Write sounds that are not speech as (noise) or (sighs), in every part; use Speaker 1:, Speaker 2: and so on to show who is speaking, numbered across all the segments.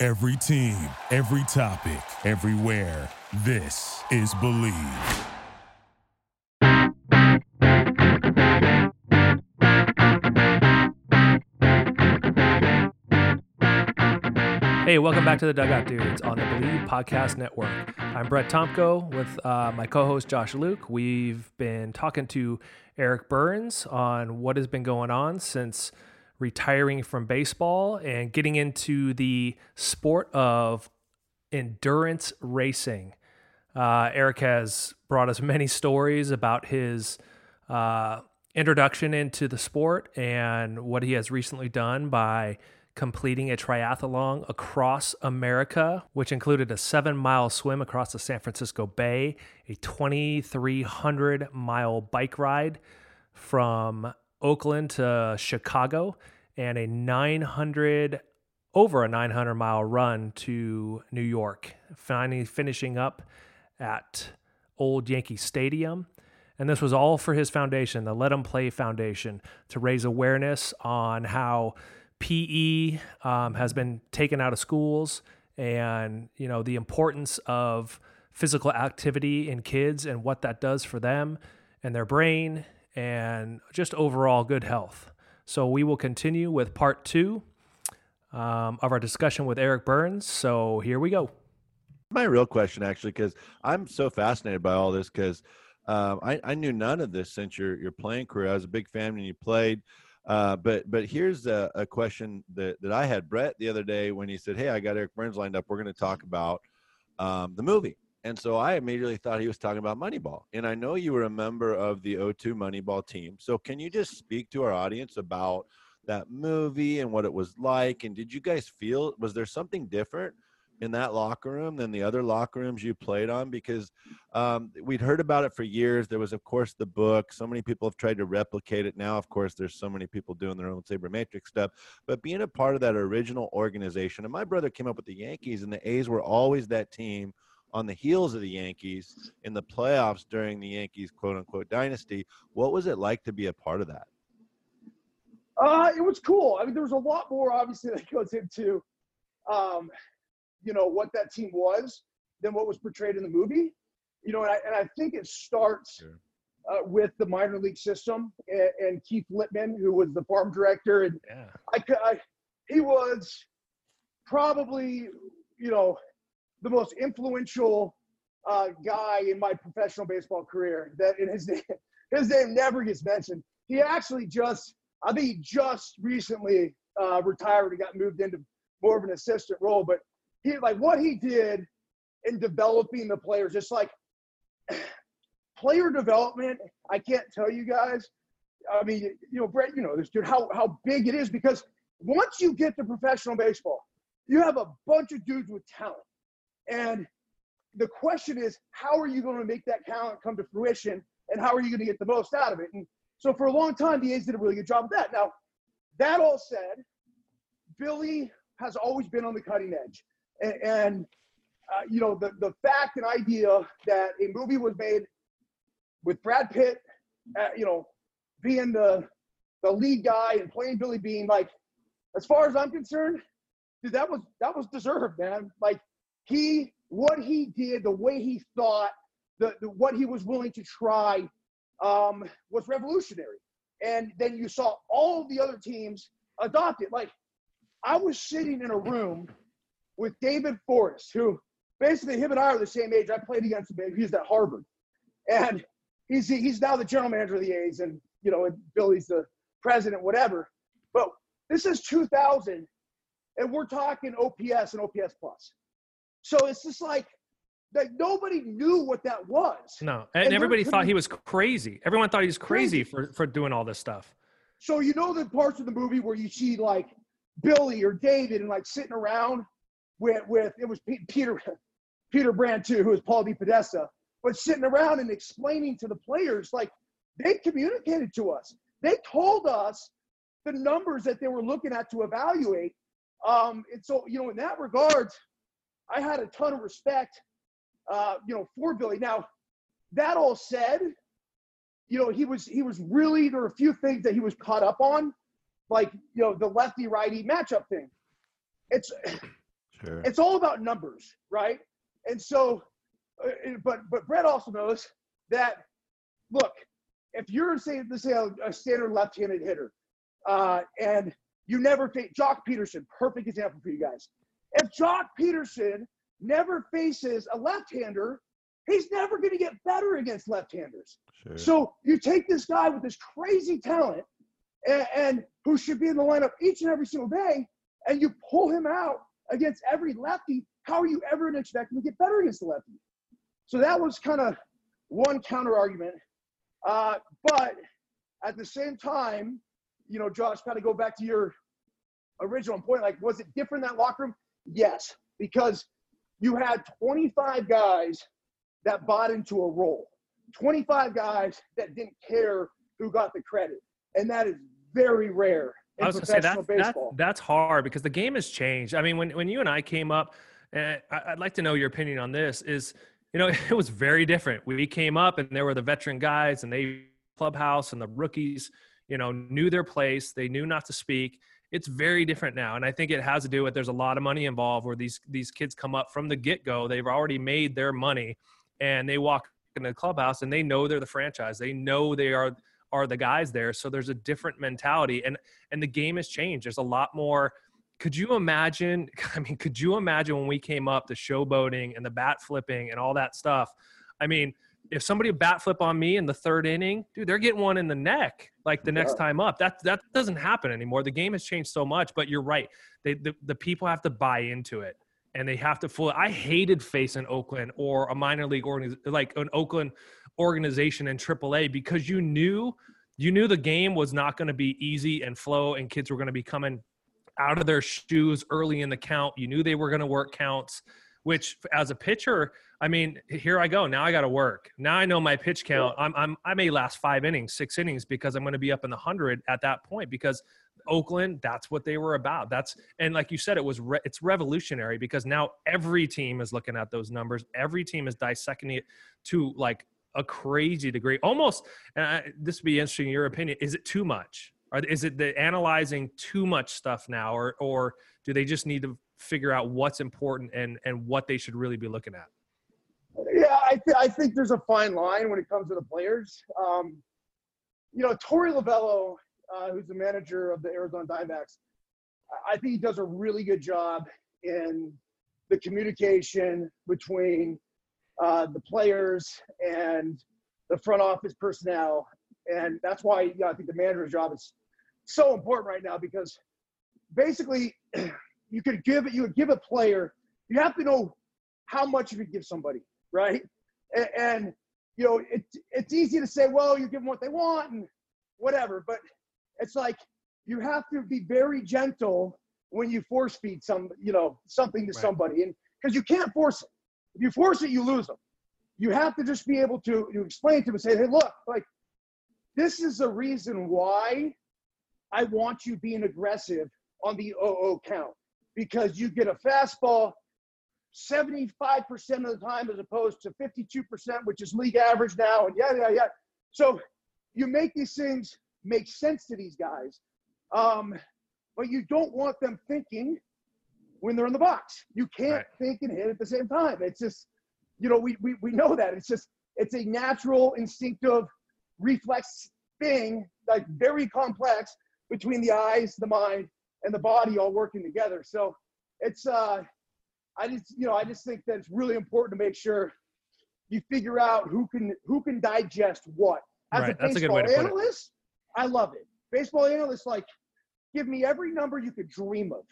Speaker 1: Every team, every topic, everywhere. This is Believe.
Speaker 2: Hey, welcome back to the Dugout Dudes on the Believe Podcast Network. I'm Brett Tomko with uh, my co host Josh Luke. We've been talking to Eric Byrnes on what has been going on since retiring from baseball and getting into the sport of endurance racing. Uh, Eric has brought us (laughs) many stories about his uh, introduction into the sport and what he has recently done by completing a triathlon across America, which included a seven mile swim across the San Francisco Bay, a 2,300 mile bike ride from Oakland to Chicago, and a 900 over a 900 mile run to New York, finally finishing up at Old Yankee Stadium. And this was all for his foundation, the Let Him Play Foundation, to raise awareness on how PE um, has been taken out of schools, and you know the importance of physical activity in kids and what that does for them and their brain and just overall good health. So we will continue with part two um, of our discussion with Eric Byrnes. So here we go.
Speaker 3: My real question, actually, because I'm so fascinated by all this, because um, I, I, knew none of this since your your playing career. I was a big fan when you played. Uh, but but here's a, a, question that, that I had Brett the other day when he said, "Hey, I got Eric Byrnes lined up. We're going to talk about um, the movie." And so I immediately thought he was talking about Moneyball. And I know you were a member of the O2 Moneyball team. So can you just speak to our audience about that movie and what it was like? And did you guys feel was there something different in that locker room than the other locker rooms you played on because um, we'd heard about it for years there was of course the book so many people have tried to replicate it now of course there's so many people doing their own sabermetric stuff but being a part of that original organization and my brother came up with the yankees and the a's were always that team on the heels of the yankees in the playoffs during the yankees quote unquote dynasty what was it like to be a part of that
Speaker 4: uh, it was cool. I mean, there was a lot more obviously (laughs) that goes into um, you know what that team was than what was portrayed in the movie. You know, and I, and I think it starts sure. uh, with the minor league system and, and, Keith Lieppman, who was the farm director, and yeah. I, I, he was probably you know the most influential uh, guy in my professional baseball career. That in his name, (laughs) his name never gets mentioned. He actually just, I think he just recently uh, retired and got moved into more of an assistant role. But he like what he did in developing the players, just like (sighs) player development. I can't tell you guys. I mean, you know, Brett, you know this dude, how how big it is because once you get to professional baseball, you have a bunch of dudes with talent. And the question is, how are you going to make that talent come to fruition and how are you going to get the most out of it? And so for a long time, the A's did a really good job of that. Now, that all said, Billy has always been on the cutting edge and, and uh, you know the the fact and idea that a movie was made with Brad Pitt, uh, you know, being the the lead guy and playing Billy Beane, like as far as I'm concerned, dude, that was that was deserved, man. Like he, what he did, the way he thought, the, the what he was willing to try, um, was revolutionary. And then you saw all the other teams adopt it. Like I was sitting in a room with David Forst, who basically him and I are the same age. I played against him. He's at Harvard, and he's he's now the general manager of the A's, and you know, and Billy's the president, whatever. But this is 2000, and we're talking OPS and OPS plus. So it's just like that nobody knew what that was.
Speaker 2: No, and, and everybody thought he was crazy. Everyone thought he was crazy, crazy for for doing all this stuff.
Speaker 4: So you know the parts of the movie where you see like Billy or David and like sitting around with with it was Peter (laughs) Peter Brand too, who was Paul DePodesta, but sitting around and explaining to the players like they communicated to us. They told us the numbers that they were looking at to evaluate. Um, and so, you know, in that regard, I had a ton of respect, uh, you know, for Billy. Now, that all said, you know, he was he was really there were a few things that he was caught up on, like you know the lefty righty matchup thing. It's
Speaker 3: Sure.
Speaker 4: it's all about numbers, right? And so, uh, but but Brett also knows that. Look, if you're say let's say a, a standard left-handed hitter, uh, and you never face Joc Pederson, perfect example for you guys. If Joc Pederson never faces a left-hander, he's never going to get better against left-handers.
Speaker 3: Sure.
Speaker 4: So you take this guy with this crazy talent and, and who should be in the lineup each and every single day, and you pull him out against every lefty. How are you ever going to expect him to get better against the lefty? So that was kind of one counter argument. Uh, but at the same time, you know, Josh, kind of go back to your original point. Like, was it different in that locker room? Yes, because you had 25 guys that bought into a role, 25 guys that didn't care who got the credit, and that is very rare in
Speaker 2: I was going to say
Speaker 4: professional
Speaker 2: that, that
Speaker 4: baseball.
Speaker 2: that's hard because the game has changed. I mean, when when you and I came up, and I, I'd like to know your opinion on this. Is you know (laughs) it was very different. We came up and there were the veteran guys and they clubhouse and the rookies, you know, knew their place. They knew not to speak. It's very different now, and I think it has to do with there's a lot of money involved where these these kids come up from the get go. They've already made their money, and they walk in the clubhouse and they know they're the franchise. They know they are are the guys there. So there's a different mentality, and and the game has changed. There's a lot more. Could you imagine? (laughs) I mean, could you imagine when we came up, the showboating and the bat flipping and all that stuff? I mean, if somebody bat flip on me in the third inning, dude, they're getting one in the neck like the next time up. That that doesn't happen anymore. The game has changed so much. But you're right. They the, the people have to buy into it. And they have to fully. I hated facing Oakland or a minor league organization, like an Oakland organization in AAA, because you knew you knew the game was not going to be easy and flow, and kids were going to be coming out of their shoes early in the count. You knew they were going to work counts, which as a pitcher, I mean, here I go. Now I got to work. Now I know my pitch count. I'm, I'm I may last five innings, six innings because I'm going to be up in the hundred at that point because Oakland, that's what they were about. That's and like you said, it was re- it's revolutionary because now every team is looking at those numbers. Every team is dissecting it to like a crazy degree. Almost, and I, this would be interesting. in Your opinion? Is it too much? Or is it the analyzing too much stuff now, or or do they just need to figure out what's important and and what they should really be looking at?
Speaker 4: Yeah, I, th- I think there's a fine line when it comes to the players. Um, you know, Torey Lovullo, uh, who's the manager of the Arizona Diamondbacks, I- think he does a really good job in the communication between uh, the players and the front office personnel. And that's why you know, I think the manager's job is so important right now because basically (clears throat) you could give you would give a player, you have to know how much you could give somebody right? And, and you know, it, it's easy to say, well, you give them what they want and whatever, but it's like you have to be very gentle when you force feed some, you know, something to
Speaker 2: Right.
Speaker 4: somebody, and because you can't force it. If you force it, you lose them. You have to just be able to, to explain to them and say, hey, look, like this is the reason why I want you being aggressive on the OO count because you get a fastball 75% of the time as opposed to 52%, which is league average now, and yeah, yeah, yeah. So you make these things make sense to these guys, um, but you don't want them thinking when they're in the box. You can't
Speaker 2: Right.
Speaker 4: think and hit at the same time. It's just, you know, we, we, we know that. It's just, it's a natural, instinctive reflex thing, like very complex between the eyes, the mind, and the body all working together. So it's, uh, I just, you know, I just think that it's really important to make sure you figure out who can who can digest what. As
Speaker 2: Right,
Speaker 4: a
Speaker 2: that's a good
Speaker 4: baseball
Speaker 2: way to put it.
Speaker 4: analyst, I love it. Baseball analyst, like, give me every number you could dream of.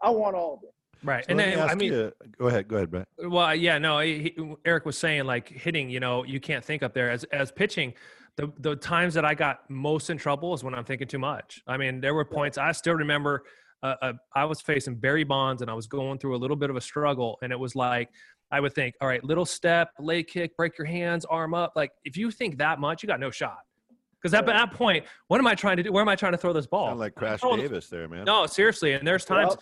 Speaker 4: I want all of it.
Speaker 2: Right,
Speaker 3: So
Speaker 2: and
Speaker 3: let me
Speaker 2: then I mean,
Speaker 3: you- go ahead, go ahead, Brett.
Speaker 2: Well, yeah, no. He, Eric was saying like hitting. You know, you can't think up there as as pitching. The the times that I got most in trouble is when I'm thinking too much. I mean, there were points I still remember. A, a I was facing Barry Bonds and I was going through a little bit of a struggle, and it was like I would think, all right, little step, leg kick, break your hands, arm up. Like if you think that much, you got no shot. Because at that point, what am I trying to do? Where am I trying to throw this ball?
Speaker 3: Sound like Crash Davis there, man.
Speaker 2: No, seriously. And there's times.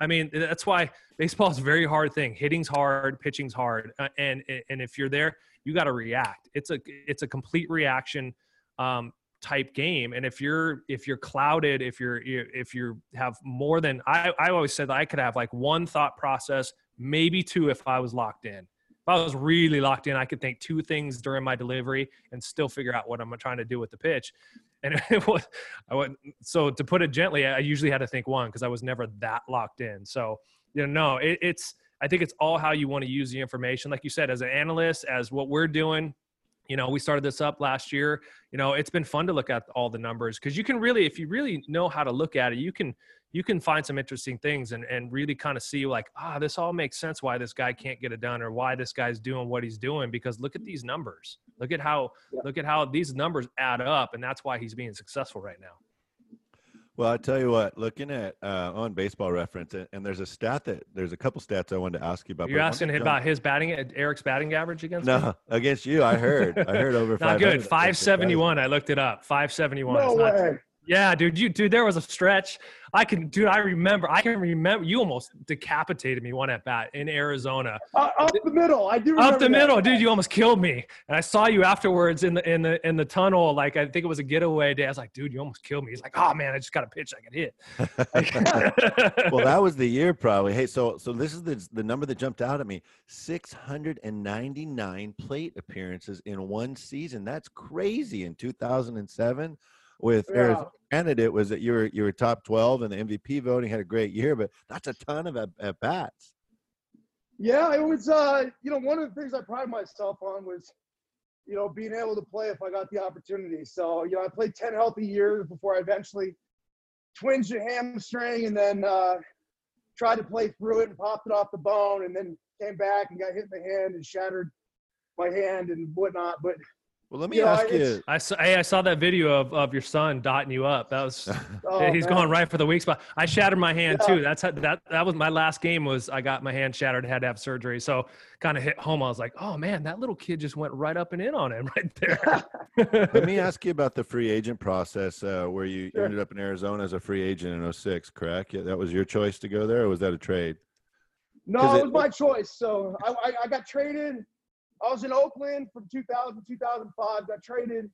Speaker 2: I mean, that's why baseball is a very hard thing. Hitting's hard, pitching's hard, uh, and and if you're there, you got to react. It's a it's a complete reaction um, type game. And if you're if you're clouded, if you're if you have more than I I always said that I could have like one thought process, maybe two if I was locked in if I was really locked in, I could think two things during my delivery and still figure out what I'm trying to do with the pitch. And (laughs) it was, I went, so to put it gently, I usually had to think one because I was never that locked in. So, you know, no, it, it's, I think it's all how you want to use the information. Like you said, as an analyst, as what we're doing, you know, we started this up last year. You know, it's been fun to look at all the numbers because you can really, if you really know how to look at it, you can you can find some interesting things and, and really kind of see like ah this all makes sense why this guy can't get it done or why this guy's doing what he's doing because look at these numbers look at how yeah. look at how these numbers add up and that's why he's being successful right now
Speaker 3: well, I tell you what, looking at uh, on Baseball Reference, and, and, there's a stat that there's a couple stats I wanted to ask you about.
Speaker 2: You're asking him about his batting, Eric's batting average against
Speaker 3: no me? against you. I heard, I heard (laughs) over.
Speaker 2: Not good. Five seventy one. I looked it up. Five seventy one. No way. Yeah, dude, you dude, there was a stretch. I can, dude, I remember. I can remember. You almost decapitated me one at bat in Arizona.
Speaker 4: Uh, up the middle, I do.
Speaker 2: Up the
Speaker 4: that.
Speaker 2: middle, dude. You almost killed me. And I saw you afterwards in the in the in the tunnel. Like I think it was a getaway day. I was like, dude, you almost killed me. He's like, oh man, I just got a pitch I can hit. (laughs)
Speaker 3: well, that was the year probably. Hey, so so this is the the number that jumped out at me: six hundred and ninety nine plate appearances in one season. That's crazy. In two thousand and seven with yeah. Arizona. Granted, it was that you were you were top twelve in the MVP voting, had a great year, but that's a ton of at, at bats.
Speaker 4: Yeah, it was. Uh, you know, one of the things I pride myself on was, you know, being able to play if I got the opportunity. So, you know, I played ten healthy years before I eventually twinged a hamstring, and then uh, tried to play through it and popped it off the bone, and then came back and got hit in the hand and shattered my hand and whatnot. But
Speaker 3: well, let me yeah, ask you.
Speaker 2: I saw, I saw that video of, of your son dotting you up. That was (laughs) oh, he's man. going right for the weak spot. I shattered my hand yeah. too. That's how, that that was my last game. Was I got my hand shattered, had to have surgery. So kind of hit home. I was like, oh man, that little kid just went right up and in on him (laughs) right there. (laughs)
Speaker 3: Let me ask you about the free agent process, uh, where you sure. ended up in Arizona as a free agent in 06, correct? Yeah, that was your choice to go there, or was that a trade?
Speaker 4: No, it, it was my choice. So I, I, I got traded I was in Oakland from 2000 2005. Got traded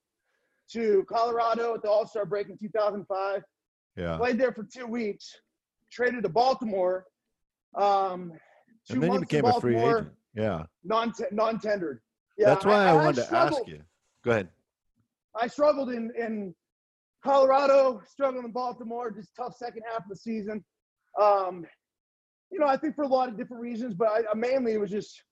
Speaker 4: to Colorado at the All Star break in 2005.
Speaker 3: Yeah.
Speaker 4: Played there for two weeks. Traded to Baltimore. Um,
Speaker 3: two and then you became a free agent. Yeah.
Speaker 4: Non non tendered. Yeah.
Speaker 3: That's why I, I wanted I to ask you. Go ahead.
Speaker 4: I struggled in in Colorado, struggled in Baltimore, just tough second half of the season. Um, you know, I think for a lot of different reasons, but I, mainly it was just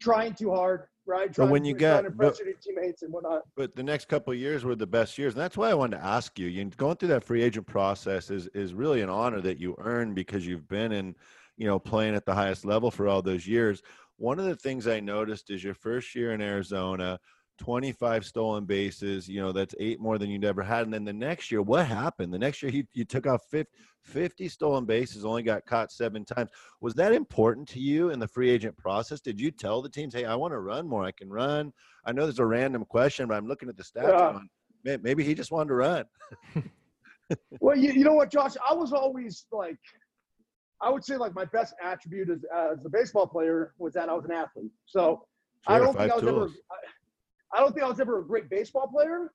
Speaker 4: trying too hard, right?
Speaker 3: Trying, but when you got
Speaker 4: but, teammates and whatnot.
Speaker 3: But the next couple of years were the best years, and that's why I wanted to ask you. You going through that free agent process is is really an honor that you earn because you've been in, you know, playing at the highest level for all those years. One of the things I noticed is your first year in Arizona 25 stolen bases. You know, that's eight more than you'd ever had. And then the next year, what happened? The next year, you, you took off 50, 50 stolen bases, only got caught seven times. Was that important to you in the free agent process? Did you tell the teams, hey, I want to run more? I can run. I know there's a random question, but I'm looking at the stats. Yeah. On, maybe he just wanted to run. (laughs)
Speaker 4: well, you, you know what, Josh? I was always like, I would say like my best attribute as, as a baseball player was that I was an athlete. So sure, I don't think I was tools. ever. I don't think I was ever a great baseball player,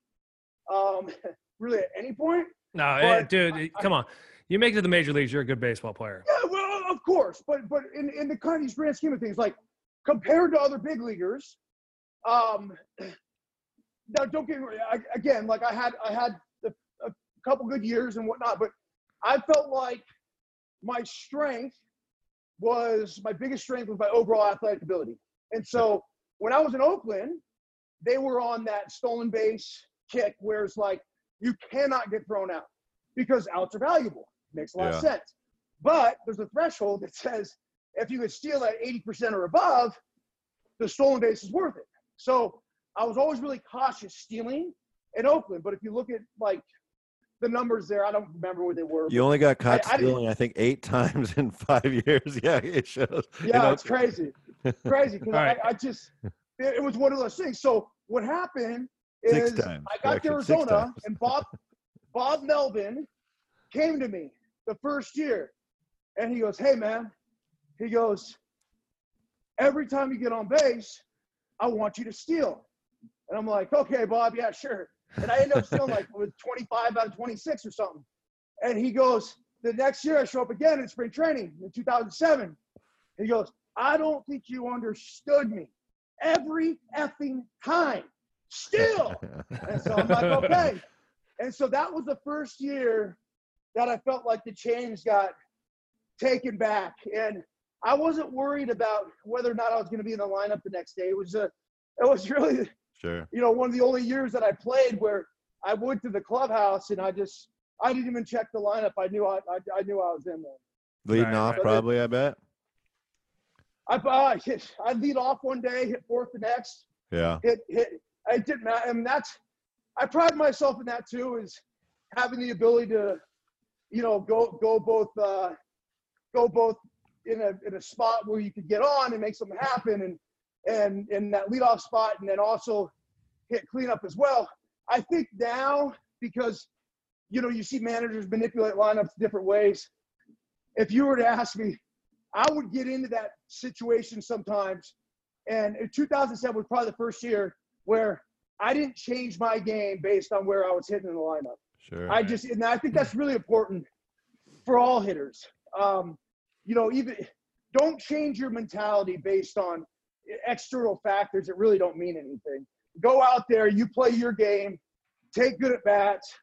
Speaker 4: um, (laughs) really at any point.
Speaker 2: No, but dude, I, come on. You make it to the major leagues, you're a good baseball player.
Speaker 4: Yeah, well, of course, but but in, in the kind of these grand scheme of things, like compared to other big leaguers, um, (clears throat) now don't get me wrong. again. Like I had I had a, a couple good years and whatnot, but I felt like my strength was my biggest strength was my overall athletic ability, and so when I was in Oakland, they were on that stolen base kick where it's like you cannot get thrown out because outs are valuable. Makes a lot yeah. of sense. But there's a threshold that says if you could steal at 80% or above, the stolen base is worth it. So I was always really cautious stealing in Oakland. But if you look at like the numbers there. I don't remember what they were.
Speaker 3: You only got caught
Speaker 4: I- I
Speaker 3: stealing, I, think, eight times in five years. (laughs) Yeah, it shows.
Speaker 4: Yeah, it's crazy, crazy. Because (laughs)
Speaker 2: All right.
Speaker 4: I, I just, it, it was one of those things. So what happened is
Speaker 3: times,
Speaker 4: I got to Arizona, and Bob, Bob Melvin came to me the first year, and he goes, "Hey man," he goes, "Every time you get on base, I want you to steal." And I'm like, "Okay, Bob, yeah, sure." And I ended up stealing like with 25 out of 26 or something. And he goes, the next year I show up again in spring training in 2007. He goes, I don't think you understood me. Every effing time. Still. (laughs) And so I'm like, okay. And so that was the first year that I felt like the chains got taken back. And I wasn't worried about whether or not I was going to be in the lineup the next day. It was a, it was really,
Speaker 3: Sure.
Speaker 4: you know, one of the only years that I played where I went to the clubhouse and I just, I didn't even check the lineup. I knew I, I, I knew I was in there.
Speaker 3: Leading
Speaker 2: Right,
Speaker 3: off,
Speaker 2: right.
Speaker 3: probably, I bet.
Speaker 4: I, I hit, I'd lead off one day, hit fourth the next,
Speaker 3: Yeah.
Speaker 4: hit, hit. It didn't matter. I mean, that's, I pride myself in that too, is having the ability to, you know, go, go both, uh, go both in a, in a spot where you could get on and make something happen and, and, in that leadoff spot and then also hit cleanup as well. I think now because, you know, you see managers manipulate lineups different ways. If you were to ask me, I would get into that situation sometimes. And in 2007 was probably the first year where I didn't change my game based on where I was hitting in the lineup.
Speaker 3: Sure.
Speaker 4: I just, and I think that's really important for all hitters. Um, you know, even don't change your mentality based on external factors that really don't mean anything. Go out there, you play your game, take good at bats,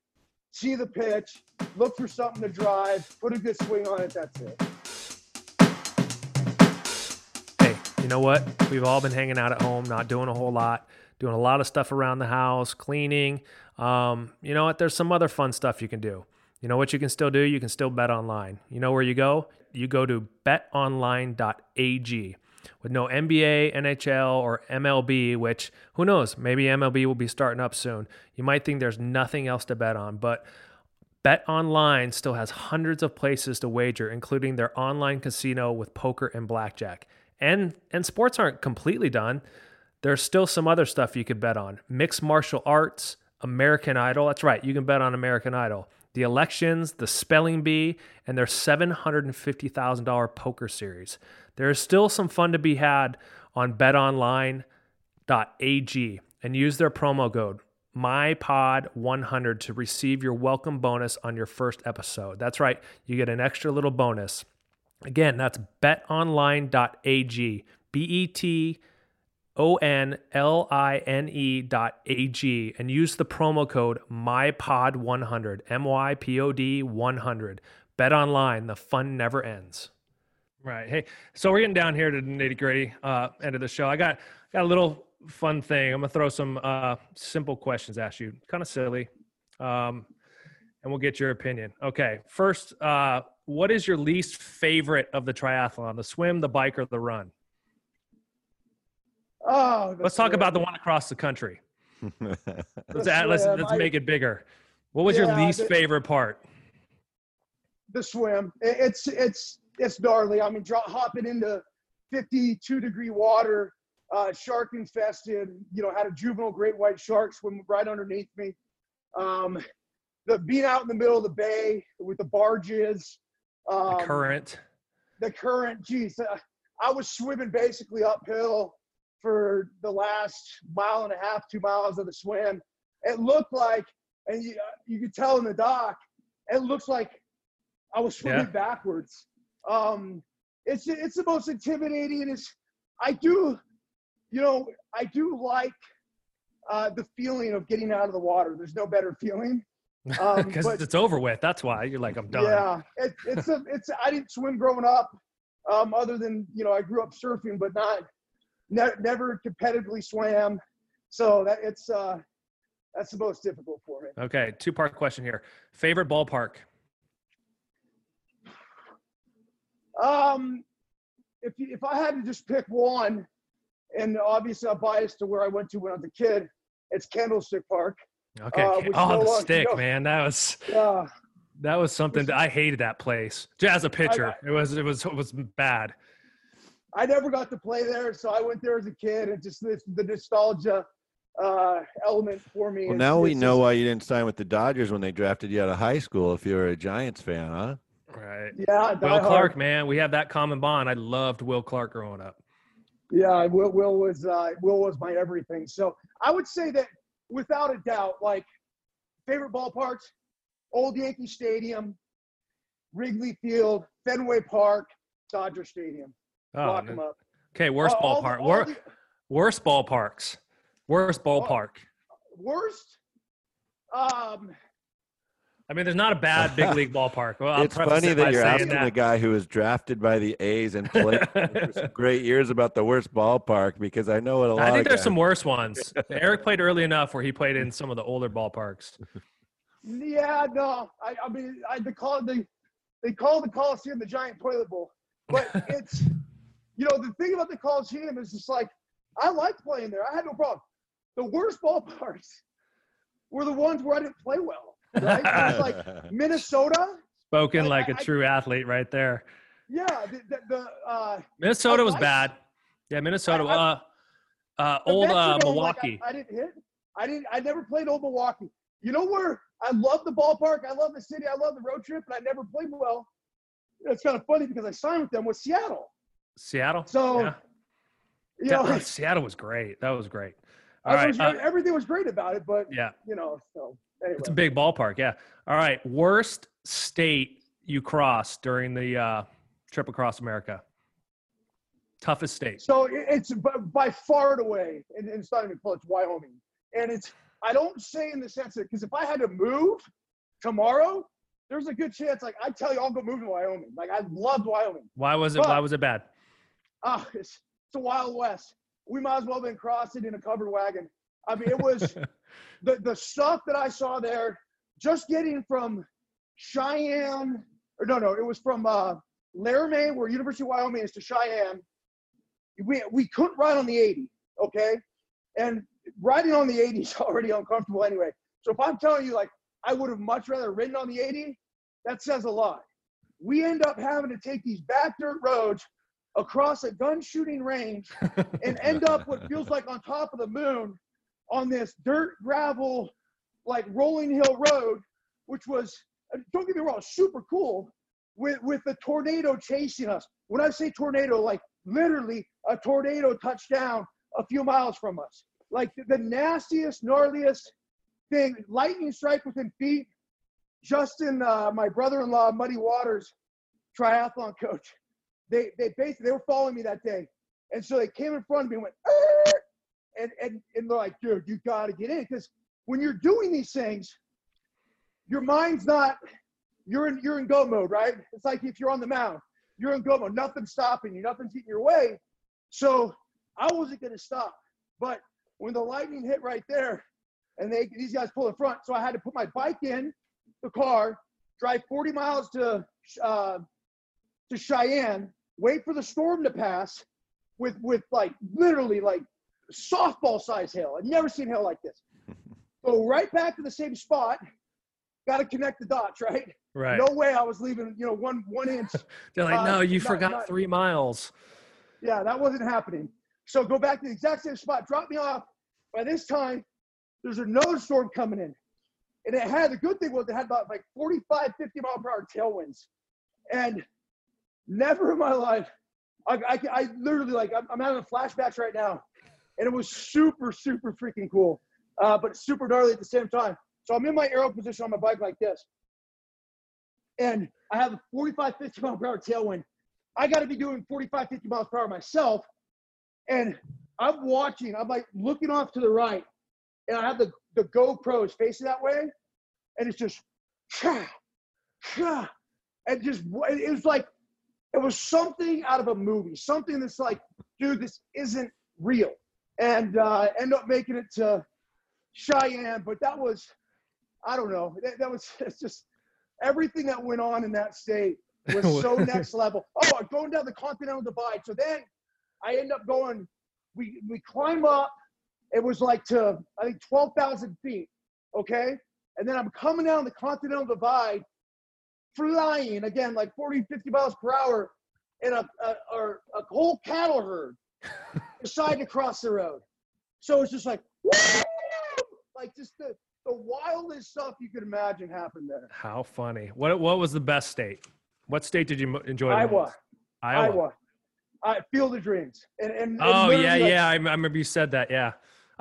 Speaker 4: see the pitch, look for something to drive, put a good swing on it. That's it.
Speaker 2: Know what? We've all been hanging out at home, not doing a whole lot, doing a lot of stuff around the house, cleaning. Um, you know what? There's some other fun stuff you can do. You know what you can still do? You can still bet online. You know where you go? You go to betonline.ag. With no NBA, NHL, or MLB, which who knows, maybe MLB will be starting up soon. You might think there's nothing else to bet on, but Bet Online still has hundreds of places to wager, including their online casino with poker and blackjack. And and sports aren't completely done. There's still some other stuff you could bet on. Mixed martial arts, American Idol. That's right, you can bet on American Idol. The elections, the spelling bee, and their $750,000 poker series. There is still some fun to be had on betonline.ag and use their promo code MyPod100 to receive your welcome bonus on your first episode. That's right, you get an extra little bonus. Again, that's betonline.ag. B E T O N L I N E dot A G and use the promo code MyPod100. M Y P O D 100. Bet online, the fun never ends. Right. Hey, so we're getting down here to the nitty gritty uh, end of the show. I got got a little fun thing. I'm gonna throw some uh, simple questions at you, kind of silly, um, and we'll get your opinion. Okay. First, uh, what is your least favorite of the triathlon? The swim, the bike, or the run?
Speaker 4: Oh,
Speaker 2: Let's talk about the one across the country. (laughs) Let's
Speaker 4: The
Speaker 2: add, let's, let's
Speaker 4: I-
Speaker 2: make it bigger. What was your least
Speaker 4: the-
Speaker 2: favorite part?
Speaker 4: the swim. It- It's it's it's gnarly. I mean, drop, hopping into 52 degree water, uh, shark infested. You know, had a juvenile great white shark swim right underneath me. Um, the being out in the middle of the bay with the barges, um,
Speaker 2: The current.
Speaker 4: the current. Geez, uh, I was swimming basically uphill for the last mile and a half, two miles of the swim. It looked like, and you, you could tell in the dock, it looks like I was swimming
Speaker 2: Yeah.
Speaker 4: backwards. Um, it's it's the most intimidating. It's I do, you know, I do like uh, the feeling of getting out of the water. There's no better feeling. Um, (laughs)
Speaker 2: Because
Speaker 4: but-
Speaker 2: it's over with. That's why you're like, I'm done.
Speaker 4: yeah, it, it's a, it's. I didn't swim growing up, um, other than you know I grew up surfing, but not, ne- never competitively swam. So that it's uh, that's the most difficult for me.
Speaker 2: Okay, two part question here. Favorite ballpark?
Speaker 4: Um, if you, if I had to just pick one, and obviously I'm biased to where I went to when I was a kid, it's Candlestick Park.
Speaker 2: Okay.
Speaker 4: Uh,
Speaker 2: oh, the
Speaker 4: longer-
Speaker 2: stick,
Speaker 4: no.
Speaker 2: man. That was
Speaker 4: Yeah.
Speaker 2: that was something. that I hated that place. Just as a pitcher, it was it was it was bad.
Speaker 4: I never got to play there, so I went there as a kid, and just this, the nostalgia uh, element for me.
Speaker 3: Well,
Speaker 4: is-
Speaker 3: now we
Speaker 4: is
Speaker 3: know
Speaker 4: just-
Speaker 3: why you didn't sign with the Dodgers when they drafted you out of high school. If you were a Giants fan, huh?
Speaker 2: Right.
Speaker 4: Yeah,
Speaker 2: Will
Speaker 4: die
Speaker 2: Clark,
Speaker 4: hard.
Speaker 2: man, we have that common bond. I loved Will Clark growing up.
Speaker 4: Yeah, Will, Will was uh, Will was my everything. So I would say that without a doubt, like favorite ballparks, Old Yankee Stadium, Wrigley Field, Fenway Park, Dodger Stadium.
Speaker 2: Oh,
Speaker 4: Lock them up.
Speaker 2: okay. Worst
Speaker 4: the-
Speaker 2: ballpark.
Speaker 4: all
Speaker 2: Wor-
Speaker 4: the-
Speaker 2: worst ballparks. Worst ballpark.
Speaker 4: worst. Um,
Speaker 2: I mean, there's not a bad big (laughs) league ballpark. Well,
Speaker 3: it's funny
Speaker 2: it
Speaker 3: that you're asking
Speaker 2: that.
Speaker 3: the guy who was drafted by the A's and played (laughs) for some great years about the worst ballpark because I know what a lot.
Speaker 2: I think
Speaker 3: of
Speaker 2: there's
Speaker 3: guys-
Speaker 2: some worse ones. Eric played early enough where he played in some of the older ballparks.
Speaker 4: yeah, no, I, I mean, I the call the they call the Coliseum the giant toilet bowl, but (laughs) it's you know the thing about the Coliseum is just like I liked playing there. I had no problem. The worst ballparks were the ones where I didn't play well. Right? It like (laughs) Minnesota.
Speaker 2: Spoken
Speaker 4: I-
Speaker 2: like a
Speaker 4: I-
Speaker 2: true athlete right there.
Speaker 4: Yeah, the, the, the uh,
Speaker 2: Minnesota was
Speaker 4: liked-
Speaker 2: bad. Yeah, Minnesota.
Speaker 4: I-
Speaker 2: uh, uh, old uh,
Speaker 4: Metrodome, like,
Speaker 2: Milwaukee.
Speaker 4: I, I didn't hit. I didn't. I never played old Milwaukee. You know where I love the ballpark. I love the city. I love the road trip, and I never played well. It's kind of funny because I signed with them with Seattle.
Speaker 2: Seattle.
Speaker 4: So,
Speaker 2: yeah.
Speaker 4: You know,
Speaker 2: That- (laughs) Seattle was great. That was great. All
Speaker 4: I
Speaker 2: right.
Speaker 4: was-
Speaker 2: uh,
Speaker 4: everything was great about it, but
Speaker 2: yeah,
Speaker 4: you know, so anyway.
Speaker 2: it's a big ballpark. Yeah. All right. Worst state you crossed during the uh, trip across America. Toughest state.
Speaker 4: So it's by far and away, and it's not even close. Wyoming, and it's I don't say in the sense that because if I had to move tomorrow, there's a good chance like I tell you I'll go move to Wyoming. Like I loved Wyoming.
Speaker 2: Why was it? Why was it bad?
Speaker 4: Ah, it's, it's a wild west. We might as well have been crossing in a covered wagon. I mean, it was (laughs) the the stuff that I saw there. Just getting from Cheyenne, or no, no, it was from uh, Laramie, where University of Wyoming is, to Cheyenne. We we couldn't ride on the 80, okay, and riding on the 80 is (laughs) already uncomfortable anyway. So if I'm telling you, like, I would have much rather ridden on the 80, that says a lot. We end up having to take these back dirt roads across a gun shooting range (laughs) and end up what feels like on top of the moon on this dirt gravel like rolling hill road which was uh, don't get me wrong super cool with with the tornado chasing us. When i say tornado like literally a tornado touched down a few miles from us. Like the, nastiest gnarliest thing lightning strike within feet. Justin uh, my brother-in-law muddy waters triathlon coach they they basically they were following me that day, and so they came in front of me and went, "Arr!" And and and they're like, dude, you got to get in because when you're doing these things, your mind's not you're in you're in go mode, right? It's like if you're on the mound, you're in go mode. Nothing's stopping you. Nothing's getting your way. So I wasn't gonna stop, but when the lightning hit right there, and they these guys pull in front, so I had to put my bike in the car, drive 40 miles to uh, to Cheyenne, wait for the storm to pass with with like literally like softball size hail. I've never seen hail like this. (laughs) Go right back to the same spot. Got to connect the dots, right?
Speaker 2: Right.
Speaker 4: No way I was leaving, you know, one one inch. (laughs)
Speaker 2: They're like,
Speaker 4: uh,
Speaker 2: no, you
Speaker 4: not-
Speaker 2: forgot
Speaker 4: not-
Speaker 2: three miles.
Speaker 4: Yeah, that wasn't happening. So go back to the exact same spot, drop me off. By this time, there's another storm coming in. And it had the good thing was it had about like 45, 50 mile per hour tailwinds. And never in my life, I, I, I literally like, I'm, I'm having flashbacks right now. And it was super, super freaking cool, uh, but super gnarly at the same time. So I'm in my aero position on my bike like this. And I have a 45, 50 mile per hour tailwind. I got to be doing 45, 50 miles per hour myself. And I'm watching, I'm like looking off to the right, and I have the, the GoPros facing that way. And it's just, cha, cha, and just, it was like, it was something out of a movie, something that's like, dude, this isn't real. And uh, end up making it to Cheyenne, but that was, I don't know, that, that was (laughs) it's just everything that went on in that state was so (laughs) next level. Oh, I'm going down the Continental Divide. So then I end up going, we we climb up. It was like to I think twelve thousand feet, Okay. And then I'm coming down the Continental Divide, flying again, like 40, 50 miles per hour, and a, a, or a whole cattle herd (laughs) decided to cross the road. So it's just like, (laughs) like just the, the wildest stuff you could imagine happened there.
Speaker 2: How funny. What what was the best state? What state did you enjoy the
Speaker 4: Iowa.
Speaker 2: Iowa.
Speaker 4: Iowa. I Field of Dreams. And, and, and
Speaker 2: Oh yeah,
Speaker 4: like,
Speaker 2: yeah. I, I remember you said that. Yeah.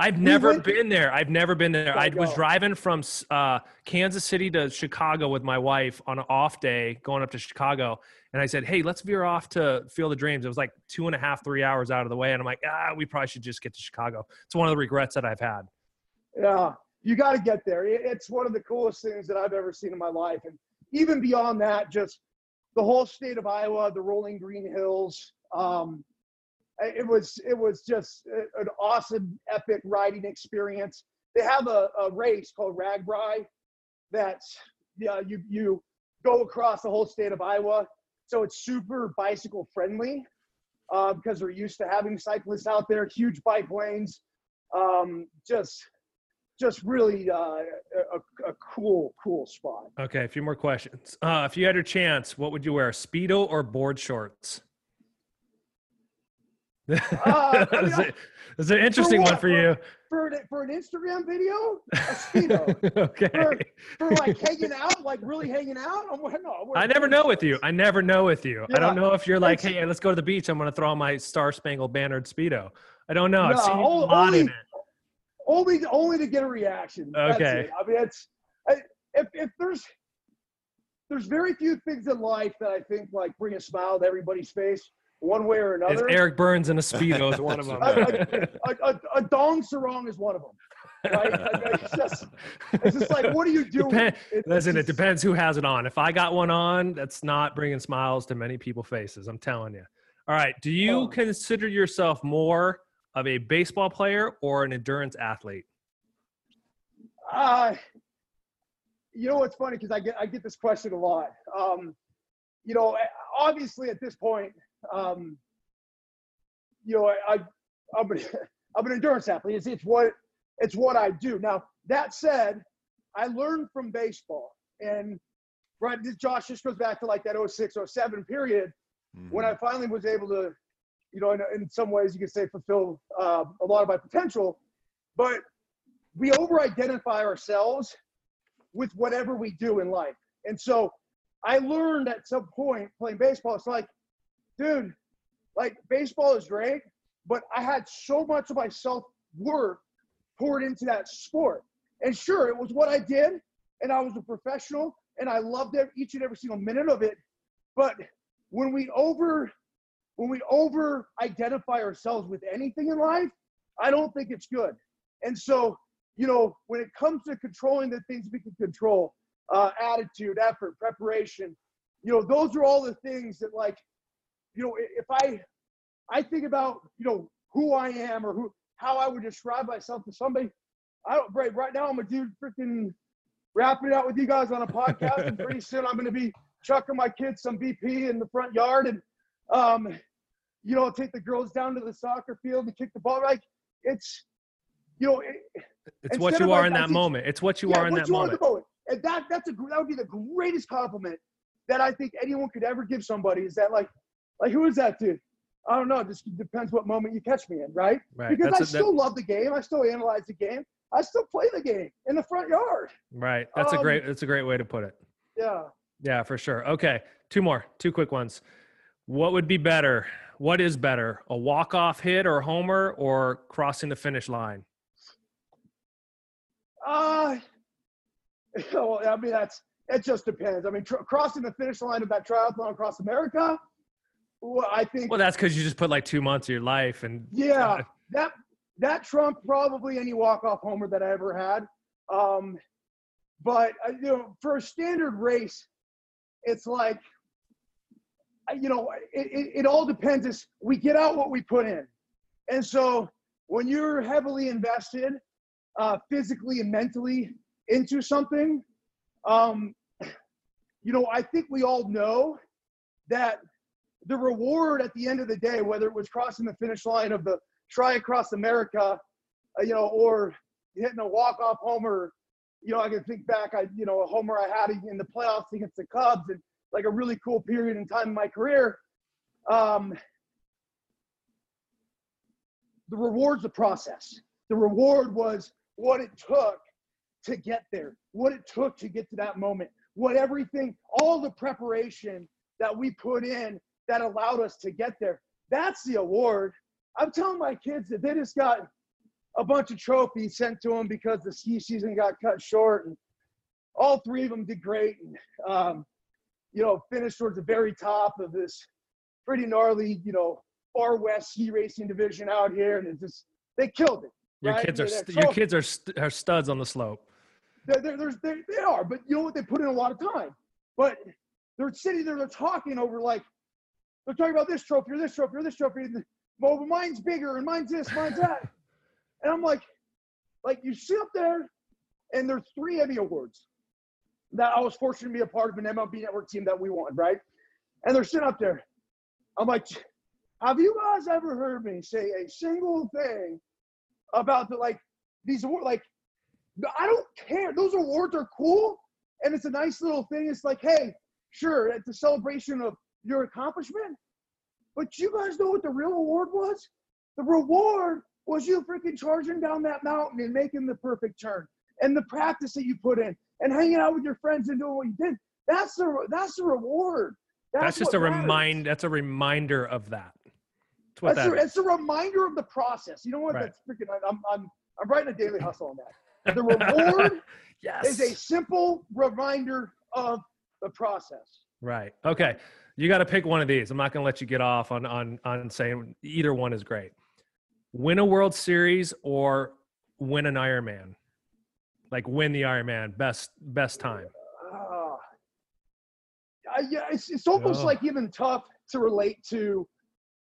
Speaker 2: I've never
Speaker 4: went-
Speaker 2: been there. I've never been there. I was driving from uh, Kansas City to Chicago with my wife on an off day, going up to Chicago, and I said, "Hey, let's veer off to Field of Dreams." It was like two and a half, three hours out of the way, and I'm like, "Ah, we probably should just get to Chicago." It's one of the regrets that I've had.
Speaker 4: Yeah, you got to get there. It's one of the coolest things that I've ever seen in my life. And even beyond that, just the whole state of Iowa, the rolling green hills. Um, it was it was just an awesome, epic riding experience. They have a, a race called RAGBRAI that's yeah you you go across the whole state of Iowa, so it's super bicycle friendly uh, because they're used to having cyclists out there. Huge bike lanes, um, just just really uh, a, a cool cool spot.
Speaker 2: Okay, a few more questions. Uh, if you had your chance, what would you wear, speedo or board shorts?
Speaker 4: Uh, I mean,
Speaker 2: That's a- an interesting one
Speaker 4: what?
Speaker 2: for you.
Speaker 4: For an, for an Instagram video, a speedo. (laughs)
Speaker 2: okay.
Speaker 4: for, for like (laughs) hanging out, like really hanging out. I'm no, I'm
Speaker 2: I never know with you. I never know with you. I don't know if you're like, hey, let's go to the beach. I'm going to throw on my Star Spangled Bannered Speedo. I don't know. I've seen you
Speaker 4: only- only-
Speaker 2: it.
Speaker 4: only only to get a reaction.
Speaker 2: Okay.
Speaker 4: I mean, it's I, if if there's there's very few things in life that I think like bring a smile to everybody's face one way or another.
Speaker 2: Eric Byrnes in a Speedo is one of (laughs) them.
Speaker 4: a, a, a dong sarong is one of them, right? It's just it's just like what are you doing? It-
Speaker 2: Listen, it depends who has it on. If I got one on, that's not bringing smiles to many people's faces. I'm telling you. All right. Do you
Speaker 4: Oh.
Speaker 2: consider yourself more of a baseball player or an endurance athlete?
Speaker 4: Uh, you know what's funny because I get I get this question a lot. Um, you know, obviously at this point, um, you know, I, I I'm, an, (laughs) I'm an endurance athlete. It's, it's what it's what I do. Now that said, I learned from baseball, and right, this Josh just goes back to like that 06, 07 period when I finally was able to, you know, in, in some ways you could say fulfill uh, a lot of my potential, but we over-identify ourselves with whatever we do in life. And so I learned at some point playing baseball, it's like, dude, like baseball is great, but I had so much of my self-worth poured into that sport. And sure, it was what I did, and I was a professional, and I loved it, each and every single minute of it. But when we over when we over identify ourselves with anything in life, I don't think it's good. And so, you know, when it comes to controlling the things we can control, uh, attitude, effort, preparation, you know, those are all the things that like, you know, if I I think about, you know, who I am or who how I would describe myself to somebody, I don't right right now I'm a dude freaking wrapping it out with you guys on a podcast, and pretty soon I'm gonna be chucking my kids some BP in the front yard and um you know take the girls down to the soccer field and kick the ball like it's you know it,
Speaker 2: It's what you are
Speaker 4: like,
Speaker 2: in that moment. It's what you
Speaker 4: yeah,
Speaker 2: are in that
Speaker 4: you are in
Speaker 2: moment.
Speaker 4: moment and that that's a that would be the greatest compliment that I think anyone could ever give somebody is that like like who is that dude I don't know it just depends what moment you catch me in right
Speaker 2: Right.
Speaker 4: because
Speaker 2: That's
Speaker 4: I
Speaker 2: a- that-
Speaker 4: still love the game I still analyze the game I still play the game in the front yard
Speaker 2: right. That's a
Speaker 4: um,
Speaker 2: great. That's a great way to put it.
Speaker 4: yeah
Speaker 2: Yeah, for sure. Okay, two more, two quick ones. What would be better? What is better, a walk-off hit or homer, or crossing the finish line?
Speaker 4: Uh, (laughs) well, I mean, that's it. Just depends. I mean, tr- crossing the finish line of that triathlon across America, well, I think,
Speaker 2: Well, that's because you just put like two months of your life, and
Speaker 4: yeah, that that trumped probably any walk off homer that I ever had. Um, but uh, you know, for a standard race, it's like, uh, you know, it, it, it all depends. Is we get out what we put in, and so when you're heavily invested, uh, physically and mentally into something, um, you know, I think we all know that the reward at the end of the day, whether it was crossing the finish line of the try across America, uh, you know, or hitting a walk-off homer you know, I can think back, I you know, a homer I had in the playoffs against the Cubs, and like a really cool period in time in my career. Um, the reward's the process. The reward was what it took to get there, what it took to get to that moment, what everything, all the preparation that we put in that allowed us to get there. That's the award. I'm telling my kids that they just got a bunch of trophies sent to them because the ski season got cut short, and all three of them did great, and um, you know finished towards the very top of this pretty gnarly, you know, far west ski racing division out here, and it's just they killed it.
Speaker 2: Your
Speaker 4: right?
Speaker 2: kids are st- your kids are st- are studs on the slope.
Speaker 4: they're, they're, there's- they they are, but you know what? They put in a lot of time. But they're sitting there, they're talking over like, they're talking about this trophy or this trophy or this trophy. And, well, mine's bigger and mine's this, mine's that. and I'm like, like you sit up there and there's three Emmy Awards that I was fortunate to be a part of an MLB network team that we won, right? And they're sitting up there. I'm like, have you guys ever heard me say a single thing about the like these awards? Like, I don't care. Those awards are cool, and it's a nice little thing. It's like, hey, sure, it's a celebration of your accomplishment. But you guys know what the real award was? The reward was you freaking charging down that mountain and making the perfect turn, and the practice that you put in, and hanging out with your friends and doing what you did. That's the that's the reward.
Speaker 2: That's, just a
Speaker 4: matters.
Speaker 2: remind. That's a reminder of that. That's what
Speaker 4: That's
Speaker 2: that
Speaker 4: a, it's a reminder of the process. You know what?
Speaker 2: Right.
Speaker 4: That's freaking. I'm I'm I'm writing a daily hustle on that. (laughs) The reward
Speaker 2: yes.
Speaker 4: is a simple reminder of the process.
Speaker 2: Right. Okay. You got to pick one of these. I'm not going to let you get off on on on saying either one is great. Win a World Series or win an Ironman. Like win the Ironman best best time.
Speaker 4: Ah. I, yeah, it's, it's almost
Speaker 2: Yeah.
Speaker 4: like even tough to relate to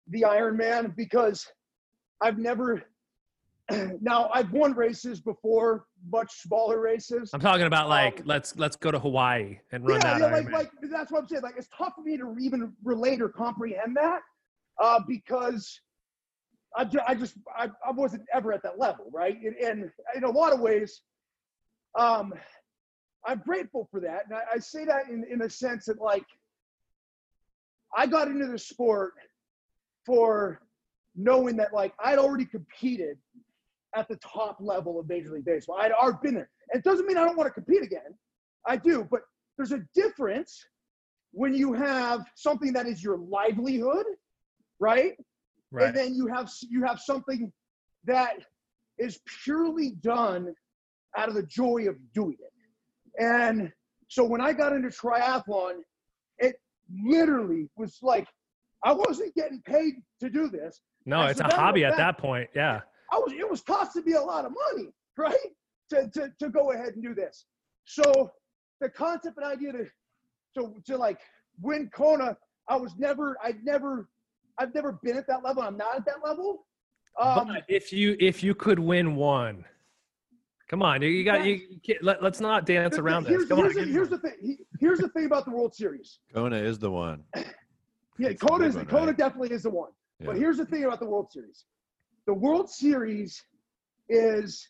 Speaker 4: the Ironman because I've never. (clears throat) Now I've won races before, much smaller races.
Speaker 2: I'm talking about like
Speaker 4: Um,
Speaker 2: let's let's go to Hawaii and run
Speaker 4: yeah,
Speaker 2: that
Speaker 4: yeah, like, like that's what I'm saying. Like it's tough for me to even relate or comprehend that uh, because I, ju- I just I, I wasn't ever at that level, right? And, and in a lot of ways, um, I'm grateful for that, and I, I say that in in a sense that like I got into the sport for knowing that like I'd already competed at the top level of Major League Baseball. I'd already been there. And it doesn't mean I don't want to compete again. I do, but there's a difference when you have something that is your livelihood, right?
Speaker 2: right.
Speaker 4: And then you have you have something that is purely done out of the joy of doing it. And so when I got into triathlon, it literally was like I wasn't getting paid to do this.
Speaker 2: no,
Speaker 4: I
Speaker 2: it's a hobby at
Speaker 4: that
Speaker 2: point. Yeah.
Speaker 4: I was it was costing me a lot of money, right? To, to, to go ahead and do this. So the concept and idea to to, to like win Kona, I was never I'd never I've never been at that level. I'm not at that level. Um,
Speaker 2: but if you if you could win one, come on, you, you got you. you can't- let, let's not dance
Speaker 4: the-
Speaker 2: around
Speaker 4: here's,
Speaker 2: this. Come
Speaker 4: here's,
Speaker 2: on,
Speaker 4: the, here's the thing. Here's the thing about the World Series.
Speaker 3: Kona is the one. (laughs)
Speaker 4: Yeah,
Speaker 3: It's
Speaker 4: Kona
Speaker 3: good
Speaker 4: is
Speaker 3: one,
Speaker 4: Kona
Speaker 3: right?
Speaker 4: definitely is the one. But here's the thing about the World Series. The World Series is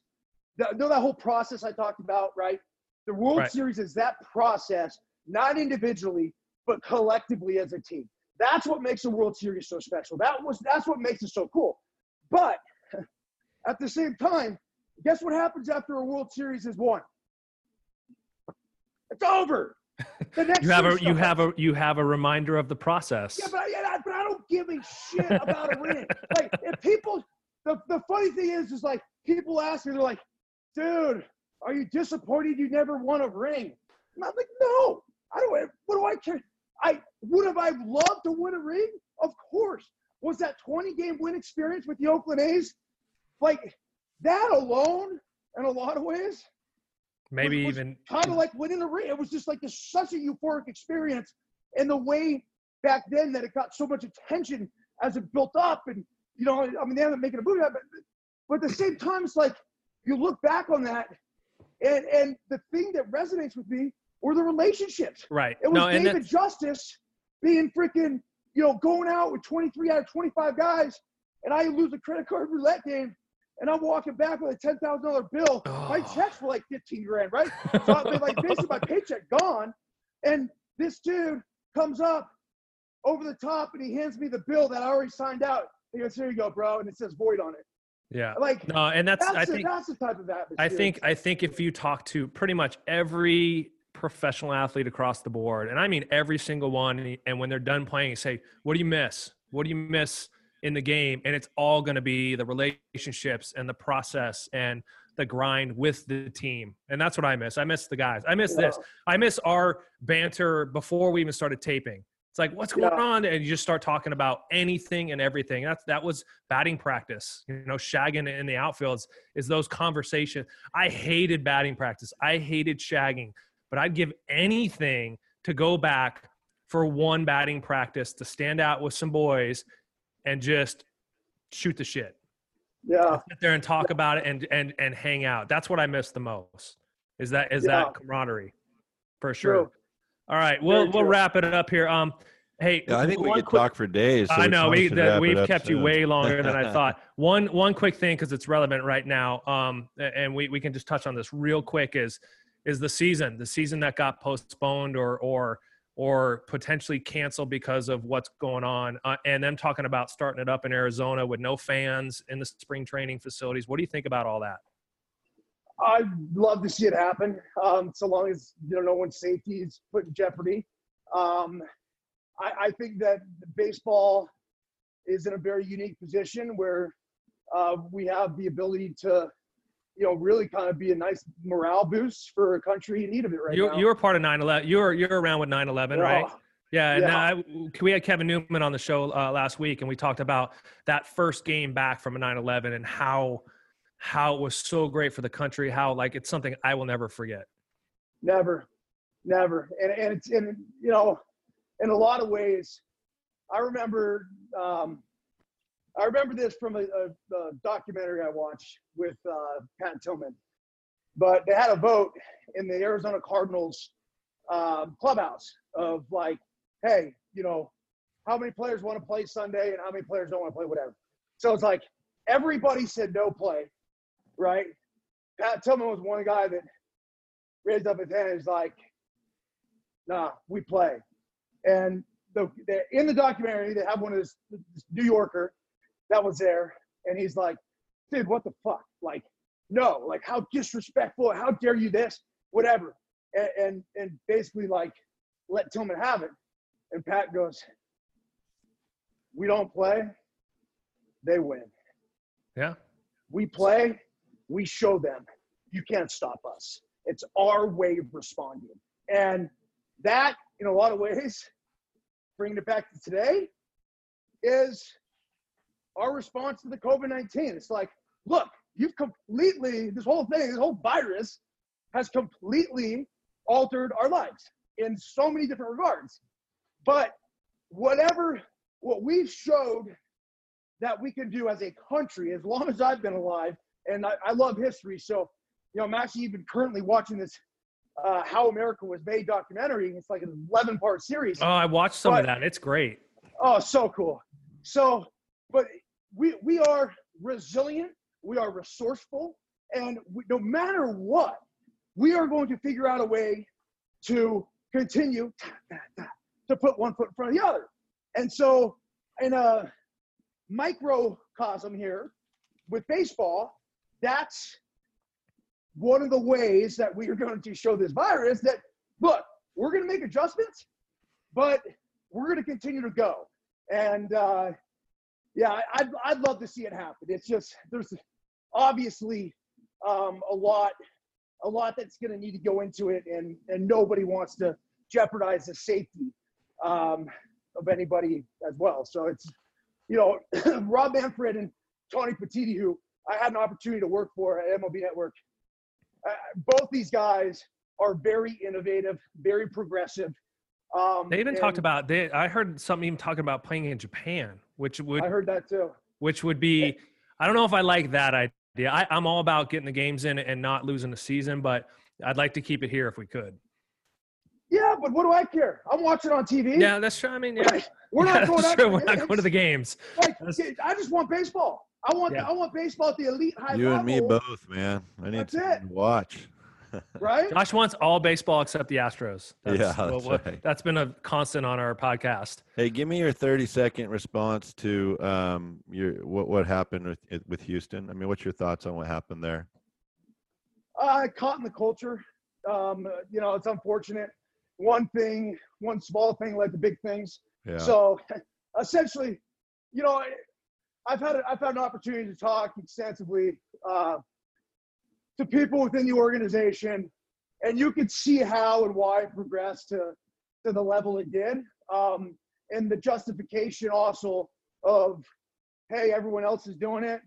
Speaker 4: the, know that whole process I talked about, right? The World
Speaker 2: Right.
Speaker 4: Series is that process, not individually, but collectively as a team. That's what makes the World Series so special. That was that's what makes it so cool. But (laughs) at the same time, guess what happens after a World Series is won? It's over. The (laughs) next
Speaker 2: You have a you have a you have a reminder of the process.
Speaker 4: Yeah, but I, yeah, but I don't give a shit about a ring. (laughs) Like, if people, the, the funny thing is, is like people ask me, they're like, dude, are you disappointed you never won a ring? And I'm like, no, I don't. What do I care? I would have I loved to win a ring? Of course. Was that 20 game win experience with the Oakland A's? Like that alone, in a lot of ways,
Speaker 2: Maybe
Speaker 4: was-
Speaker 2: even
Speaker 4: kind of like winning a ring. It was just like this, such a euphoric experience. And the way back then that it got so much attention as it built up. And, you know, I mean, they ended up making a movie out of it. But at the same time, it's like you look back on that, and, and the thing that resonates with me were the relationships.
Speaker 2: right.
Speaker 4: It was
Speaker 2: no,
Speaker 4: David Justice being freaking, you know, going out with 23 out of 25 guys, and I lose a credit card roulette game, and I'm walking back with a ten thousand dollar bill. My
Speaker 2: Oh.
Speaker 4: checks were like fifteen grand, right? (laughs) So I mean, like basically my paycheck gone, and this dude comes up over the top and he hands me the bill that I already signed out. He goes, "Here you go, bro," and it says void on it.
Speaker 2: Yeah.
Speaker 4: Like
Speaker 2: No, and that's,
Speaker 4: that's
Speaker 2: I
Speaker 4: the,
Speaker 2: think
Speaker 4: that's the type of atmosphere.
Speaker 2: I think I think if you talk to pretty much every professional athlete across the board, and I mean every single one, and- when they're done playing, say, "What do you miss? What do you miss in the game?" And it's all going to be the relationships and the process and the grind with the team, and that's what I miss. I miss the guys. I miss this. I miss our banter before we even started taping. It's like, what's going
Speaker 4: Yeah.
Speaker 2: on? And you just start talking about anything and everything. That's that was batting practice. You know, shagging in the outfields is those conversations. I hated batting practice. I hated shagging, but I'd give anything to go back for one batting practice to stand out with some boys and just shoot the shit.
Speaker 4: Yeah,
Speaker 2: Sit there and talk about it and and and hang out. That's what I miss the most. Is that is
Speaker 4: Yeah.
Speaker 2: that camaraderie for sure.
Speaker 4: true.
Speaker 2: All right, we'll
Speaker 4: Very
Speaker 2: we'll
Speaker 4: true.
Speaker 2: wrap it up here. Um, hey,
Speaker 3: Yeah, I think we
Speaker 2: one
Speaker 3: could
Speaker 2: quick-
Speaker 3: talk for days. so
Speaker 2: I know we
Speaker 3: should
Speaker 2: that we've
Speaker 3: up
Speaker 2: kept you way longer than I (laughs) thought. One one quick thing because it's relevant right now. Um, and we we can just touch on this real quick. Is is the season the season that got postponed or or or potentially canceled because of what's going on, uh, and them talking about starting it up in Arizona with no fans in the spring training facilities. What do you think about all that?
Speaker 4: I'd love to see it happen, um, so long as you know no one's safety is put in jeopardy. Um, I, I think that baseball is in a very unique position where uh, we have the ability to, you know, really kind of be a nice morale boost for a country in need of it right
Speaker 2: you
Speaker 4: now.
Speaker 2: you were part of 9/11. You were you're around with 9/11, right?
Speaker 4: Oh,
Speaker 2: Yeah, and
Speaker 4: Yeah.
Speaker 2: I, we had Kevin Newman on the show uh, last week, and we talked about that first game back from a 9/11 and how how it was so great for the country. How like it's something I will never forget.
Speaker 4: Never, never. And and it's and you know, in a lot of ways, I remember um, I remember this from a, a, a documentary I watched with uh, Pat Tillman. But they had a vote in the Arizona Cardinals um, clubhouse of like, hey, you know, how many players want to play Sunday and how many players don't want to play whatever. So it's like everybody said no play, right? Pat Tillman was one guy that raised up his hand. He's like, "Nah, we play." And the, the in the documentary, they have one of this, this New Yorker that was there, and he's like, "Dude, what the fuck? Like, no, like how disrespectful? How dare you this? Whatever." And and, and basically like let Tillman have it. And Pat goes, "We don't play, they win.
Speaker 2: Yeah,
Speaker 4: We play, we show them you can't stop us. It's our way of responding. And that, in a lot of ways, bringing it back to today, is our response to the COVID 19. It's like, look, you've completely, this whole thing, this whole virus has completely altered our lives in so many different regards. But whatever, what we've showed that we can do as a country, as long as I've been alive, and I, I love history. So, you know, I'm actually even currently watching this uh, How America Was Made documentary. It's like an 11 part series.
Speaker 2: oh, I watched some
Speaker 4: But-
Speaker 2: of that. It's great.
Speaker 4: Oh, so cool. So, but we we are resilient, we are resourceful, and we, no matter what, we are going to figure out a way to continue to put one foot in front of the other. And so, in a microcosm here with baseball, that's one of the ways that we are going to show this virus that look, we're going to make adjustments, but we're going to continue to go. And uh, yeah, I'd, I'd love to see it happen. It's just there's obviously um, a lot a lot that's going to need to go into it, and and nobody wants to jeopardize the safety um, of anybody as well. So it's you know (clears throat) Rob Manfred and Tony Petitti, who I had an opportunity to work for at MLB Network. Uh, both these guys are very innovative, very progressive. Um,
Speaker 2: They even talked about they. I heard something even talking about playing in Japan, which would
Speaker 4: I heard that too.
Speaker 2: which would be I don't know if I like that idea. I, I'm all about getting the games in and not losing the season, but I'd like to keep it here if we could.
Speaker 4: Yeah, but what do I care? I'm watching on TV.
Speaker 2: Yeah, that's true. I mean, yeah, (laughs)
Speaker 4: We're not (laughs)
Speaker 2: Yeah,
Speaker 4: going out.
Speaker 2: We're not going to the games.
Speaker 4: Like, I just want baseball. I want
Speaker 2: Yeah.
Speaker 4: I want baseball at the elite high
Speaker 3: You and me both, man. I need
Speaker 4: That's
Speaker 3: to
Speaker 4: it.
Speaker 3: watch. (laughs)
Speaker 4: right?
Speaker 2: Josh wants all baseball except the Astros.
Speaker 3: Yeah, that's
Speaker 2: what- what-
Speaker 3: right.
Speaker 2: that's been a constant on our podcast.
Speaker 3: Hey, give me your 30 second response to um your what what happened with with Houston. I mean, what's your thoughts on what happened there?
Speaker 4: uh, caught in the culture. Um, you know, it's unfortunate. One thing, one small thing led to big things.
Speaker 3: Yeah.
Speaker 4: So (laughs) essentially, you know, I- I've had a, I've had an opportunity to talk extensively uh, to people within the organization, and you could see how and why it progressed to to the level it did, um, and the justification also of, hey, everyone else is doing it.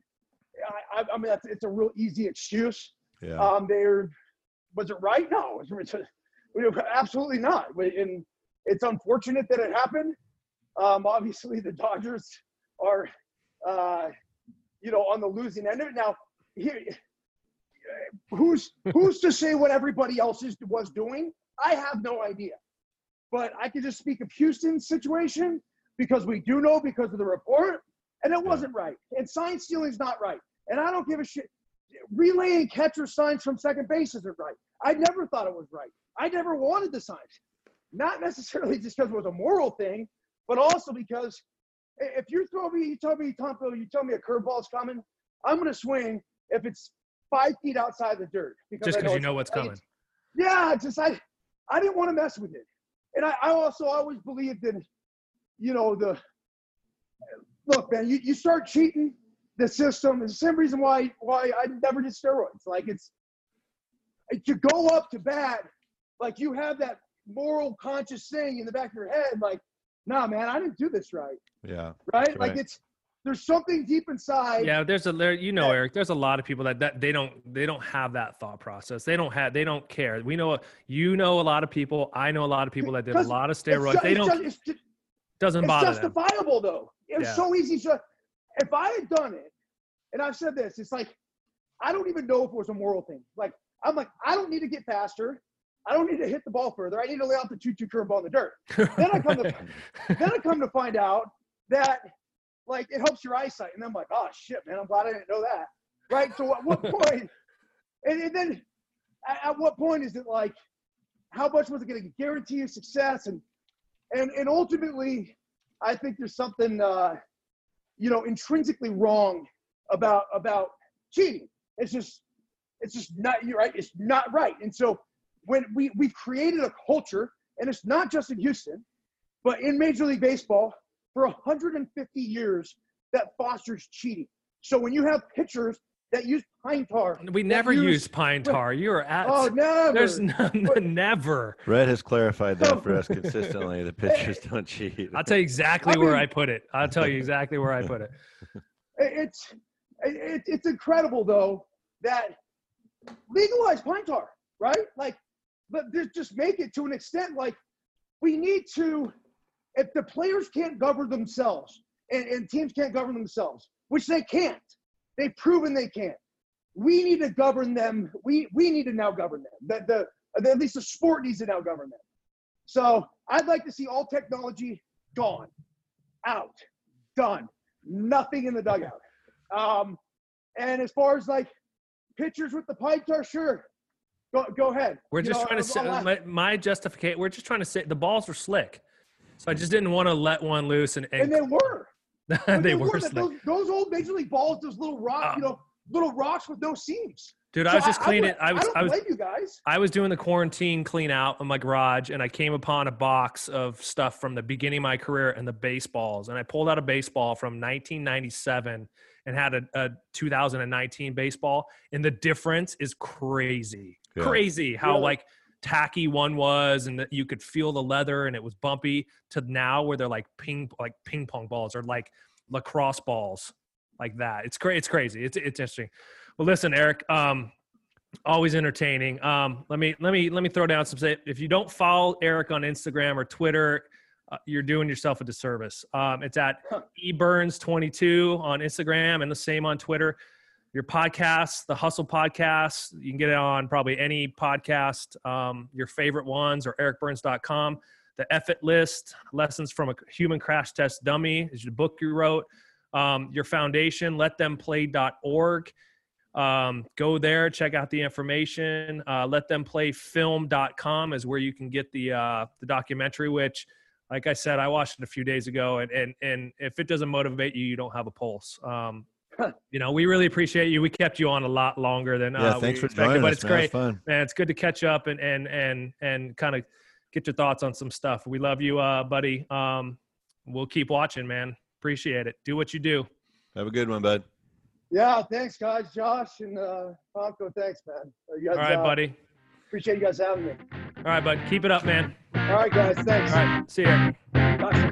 Speaker 4: I, I, I mean, that's, it's a real easy excuse.
Speaker 3: yeah.
Speaker 4: Um, they're was it right? No, (laughs) it's, it's, absolutely not. And it's unfortunate that it happened. Um, obviously, the Dodgers are, uh, you know, on the losing end of it. Now, here, who's who's to say what everybody else is was doing? I have no idea. But I can just speak of Houston's situation because we do know because of the report, and it wasn't right. And sign stealing is not right. And I don't give a shit relaying catcher signs from second base isn't right. I never thought it was right. I never wanted the signs. Not necessarily just because it was a moral thing, but also because if you throw me, you tell me, Tom, you tell me a curveball's coming, I'm going to swing if it's five feet outside the dirt.
Speaker 2: Just because you know what's coming.
Speaker 4: Yeah, just I, I didn't want to mess with it, and I, I also always believed in, you know, the. Look, man, you, you start cheating the system. It's the same reason why why I never did steroids. Like it's to go up to bat, like you have that moral conscious thing in the back of your head, like, nah, man, I didn't do this right,
Speaker 3: yeah.
Speaker 4: right?
Speaker 3: Right.
Speaker 4: Like it's there's something deep inside.
Speaker 2: Yeah, there's a there, you know,
Speaker 4: Yeah.
Speaker 2: Eric. There's a lot of people that, that they don't they don't have that thought process. They don't have they don't care. We know you know a lot of people. I know a lot of people that did a lot of steroids.
Speaker 4: ju-
Speaker 2: They
Speaker 4: it's
Speaker 2: don't
Speaker 4: ju- it's ju-
Speaker 2: doesn't
Speaker 4: it's
Speaker 2: bother them.
Speaker 4: justifiable though. It was
Speaker 2: Yeah.
Speaker 4: so easy. So if I had done it, and I've said this, it's like I don't even know if it was a moral thing. Like I'm like I don't need to get faster. I don't need to hit the ball further. I need to lay out the two-two curveball in the dirt. (laughs) Then I come to then I come to find out that like it helps your eyesight, and I'm like, oh shit, man, I'm glad I didn't know that. Right. So at what (laughs) point? And, and then at, at what point is it like? How much was it going to guarantee you success? And and and ultimately, I think there's something uh, you know intrinsically wrong about about cheating. It's just it's just not you're right. It's not right. And so when we we've created a culture, and it's not just in Houston, but in Major League Baseball for 150 years that fosters cheating. So when you have pitchers that use pine tar,
Speaker 2: we never
Speaker 4: use-
Speaker 2: use pine tar. You are at
Speaker 4: Oh, never.
Speaker 2: there's none,
Speaker 4: But-
Speaker 2: never.
Speaker 3: Red has clarified that for us consistently. The (laughs) pitchers don't cheat.
Speaker 2: I'll tell you exactly
Speaker 4: I
Speaker 2: where
Speaker 4: mean-
Speaker 2: I put it. I'll tell you (laughs) exactly where I put it.
Speaker 4: It- it's it, it's incredible though that legalize pine tar, right? Like, but just make it to an extent. Like, we need to. If the players can't govern themselves and, and teams can't govern themselves, which they can't, they've proven they can't. We need to govern them. We we need to now govern them. That the, the at least the sport needs to now govern them. So I'd like to see all technology gone, out, done, nothing in the dugout. Um, and as far as like pitchers with the pine tar, sure, go go ahead.
Speaker 2: We're
Speaker 4: You
Speaker 2: just
Speaker 4: know,
Speaker 2: trying to say
Speaker 4: I'll-
Speaker 2: my, my justificate. We're just trying to say the balls were slick, so I just didn't want to let one loose and, and,
Speaker 4: and they were. (laughs) But
Speaker 2: they, were slick.
Speaker 4: Those, those old major league balls, those little rock,
Speaker 2: Ah.
Speaker 4: you know, little rocks with no seams.
Speaker 2: Dude,
Speaker 4: So
Speaker 2: I was just cleaning.
Speaker 4: would-
Speaker 2: I was
Speaker 4: don't
Speaker 2: I was
Speaker 4: blame you guys.
Speaker 2: I was doing the quarantine clean out in my garage and I came upon a box of stuff from the beginning of my career and the baseballs. And I pulled out a baseball from 1997 and had a, a 2019 baseball. And the difference is crazy.
Speaker 3: Yeah.
Speaker 2: Crazy how
Speaker 4: Really?
Speaker 2: like tacky one was and that you could feel the leather and it was bumpy to now where they're like ping like ping pong balls or like lacrosse balls like that. It's crazy. It's crazy. It's it's interesting. Well, listen, Eric. Um, always entertaining. Um, let me let me let me throw down some. say- If you don't follow Eric on Instagram or Twitter, uh, you're doing yourself a disservice. Um, it's at eburns22 on Instagram and the same on Twitter. Your podcasts, the Hustle podcast. You can get it on probably any podcast, um, your favorite ones, or ericbyrnes.com. The Effort List, Lessons from a Human Crash Test Dummy is the book you wrote. Um, your foundation, letthemplay.org. Um, go there, check out the information. Uh, letthemplayfilm.com is where you can get the uh, the documentary, which, like I said, I watched it a few days ago, and and and if it doesn't motivate you, you don't have a pulse. Um, you know, we really appreciate you. We kept you on a lot longer than
Speaker 3: yeah.
Speaker 2: Uh,
Speaker 3: thanks
Speaker 2: we
Speaker 3: for joining
Speaker 2: but
Speaker 3: us,
Speaker 2: it's
Speaker 3: man.
Speaker 2: great,
Speaker 3: It's fun.
Speaker 2: man. It's good to catch up and and and and kind of get your thoughts on some stuff. We love you, uh, buddy. Um, we'll keep watching, man. Appreciate it. Do what you do.
Speaker 3: Have a good one, bud.
Speaker 4: Yeah, thanks, guys. Josh and uh, Tomko, thanks, man. Guys,
Speaker 2: All right,
Speaker 4: uh,
Speaker 2: buddy.
Speaker 4: Appreciate you guys having me.
Speaker 2: All right, bud. Keep it up, man.
Speaker 4: All right, guys. Thanks.
Speaker 2: All right. See ya.
Speaker 4: Bye.